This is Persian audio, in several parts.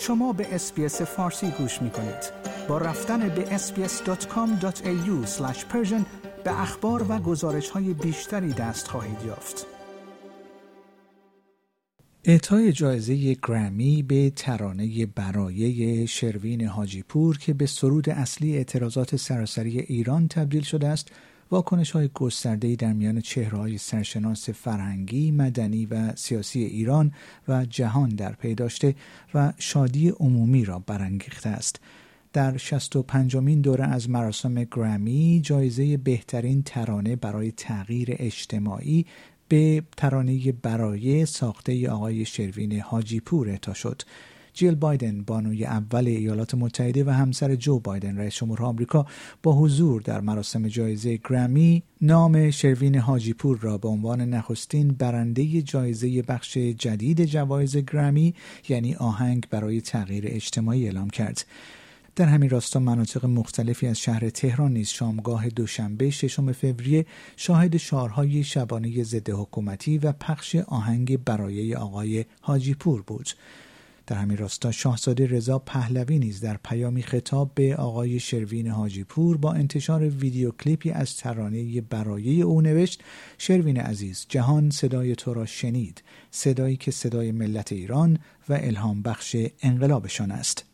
شما به اسپیس فارسی گوش می کنید. با رفتن به sbs.com.au به اخبار و گزارش های بیشتری دست خواهید یافت. اعطای جایزه گرمی به ترانه برایه شروین حاجیپور که به سرود اصلی اعتراضات سراسری ایران تبدیل شده است واکنش های گسترده در میان چهره های سرشناس فرهنگی، مدنی و سیاسی ایران و جهان در پی داشته و شادی عمومی را برانگیخته است. در 65 مین دوره از مراسم گرامی جایزه بهترین ترانه برای تغییر اجتماعی به ترانه برای ساخته آقای شروین حاجی پور اعطا شد جیل بایدن بانوی اول ایالات متحده و همسر جو بایدن رئیس جمهور آمریکا با حضور در مراسم جایزه گرمی نام شروین حاجی پور را به عنوان نخستین برنده جایزه بخش جدید جوایز گرمی یعنی آهنگ برای تغییر اجتماعی اعلام کرد. در همین راستا مناطق مختلفی از شهر تهران نیز شامگاه دوشنبه ششم فوریه شاهد شعارهای شبانه ضد حکومتی و پخش آهنگ برای آقای حاجی پور بود. در همین راستا شاهزاده رضا پهلوی نیز در پیامی خطاب به آقای شروین حاجی پور با انتشار ویدیو کلیپی از ترانه برایه او نوشت شروین عزیز جهان صدای تو را شنید صدایی که صدای ملت ایران و الهام بخش انقلابشان است.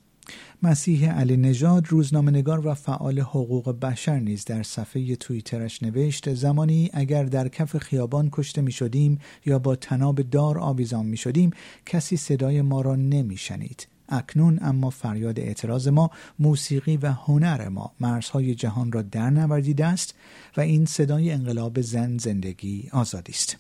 مسیح علی نژاد روزنامه‌نگار و فعال حقوق بشر نیز در صفحه توییترش نوشت زمانی اگر در کف خیابان کشته می شدیم یا با تناب دار آویزان می شدیم کسی صدای ما را نمی شنید. اکنون اما فریاد اعتراض ما موسیقی و هنر ما مرزهای جهان را در نوردیده است و این صدای انقلاب زن زندگی آزادی است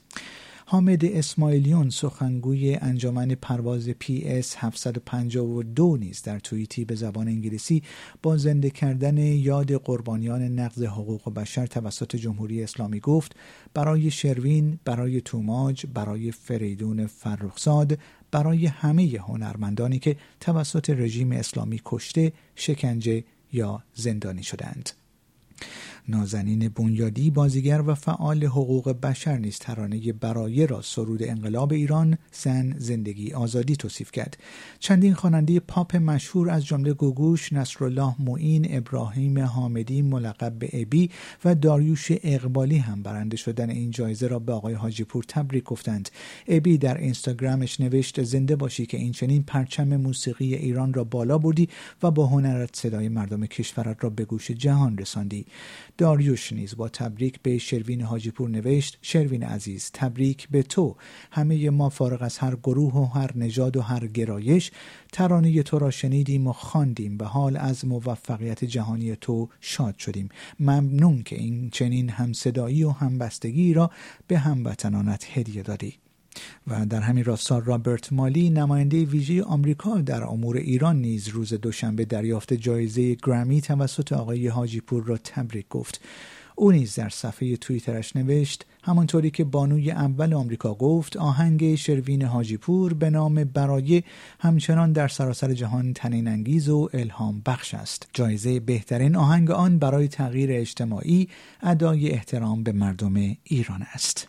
حامد اسماعیلیون سخنگوی انجمن پرواز پی اس 752 نیز در توییتی به زبان انگلیسی با زنده کردن یاد قربانیان نقض حقوق بشر توسط جمهوری اسلامی گفت برای شروین، برای توماج، برای فریدون فرخزاد، برای همه هنرمندانی که توسط رژیم اسلامی کشته، شکنجه یا زندانی شدند. نازنین بنیادی بازیگر و فعال حقوق بشر نیز ترانه برایه را سرود انقلاب ایران زن زندگی آزادی توصیف کرد. چندین خواننده پاپ مشهور از جمله گوگوش نصرالله معین ابراهیم حامدی ملقب به ابی و داریوش اقبالی هم برنده شدن این جایزه را به آقای حاجی پور تبریک گفتند. ابی در اینستاگرامش نوشت زنده باشی که این چنین پرچم موسیقی ایران را بالا بردی و با هنرت صدای مردم کشورت را به گوش جهان رساندی. داریوش نیز با تبریک به شروین حاجیپور نوشت شروین عزیز تبریک به تو. همه ما فارغ از هر گروه و هر نژاد و هر گرایش ترانه تو را شنیدیم و خواندیم به حال از موفقیت جهانی تو شاد شدیم. ممنون که این چنین همصدایی و همبستگی را به هموطنانت هدیه دادی. و در همین راستا رابرت مالی نماینده ویژه آمریکا در امور ایران نیز روز دوشنبه دریافت جایزه گرامی توسط آقای حاجی پور را تبریک گفت. او نیز در صفحه توییترش نوشت همانطوری که بانوی اول آمریکا گفت آهنگ شروین حاجی پور به نام برای همچنان در سراسر جهان تنین انگیز و الهام بخش است. جایزه بهترین آهنگ آن برای تغییر اجتماعی ادای احترام به مردم ایران است.